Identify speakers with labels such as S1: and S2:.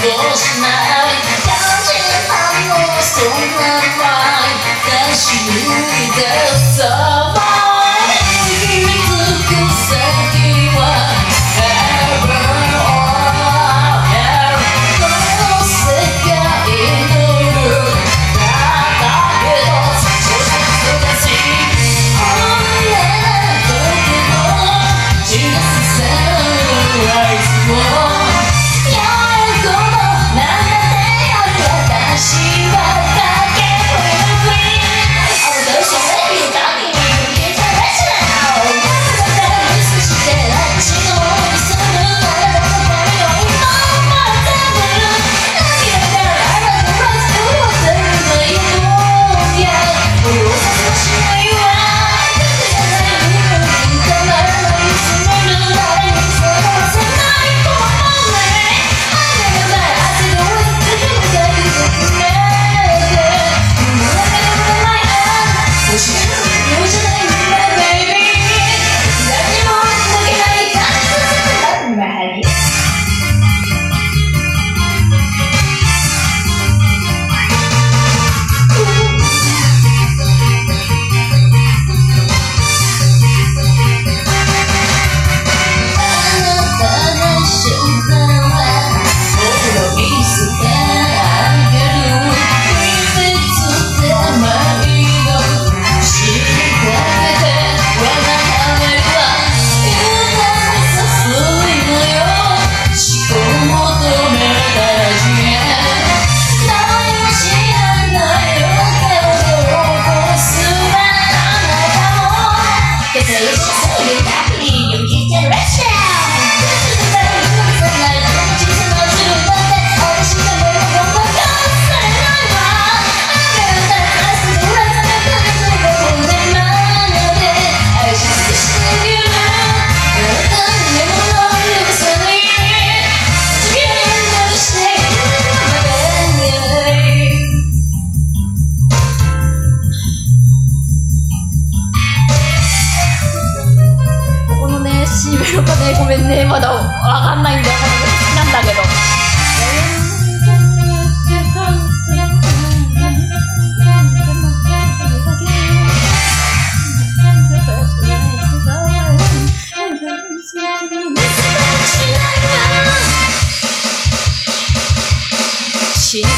S1: Don't you find me, don't the sun. よかねごめんね。まだわかんないんだよ。好きなんだけど。洗头。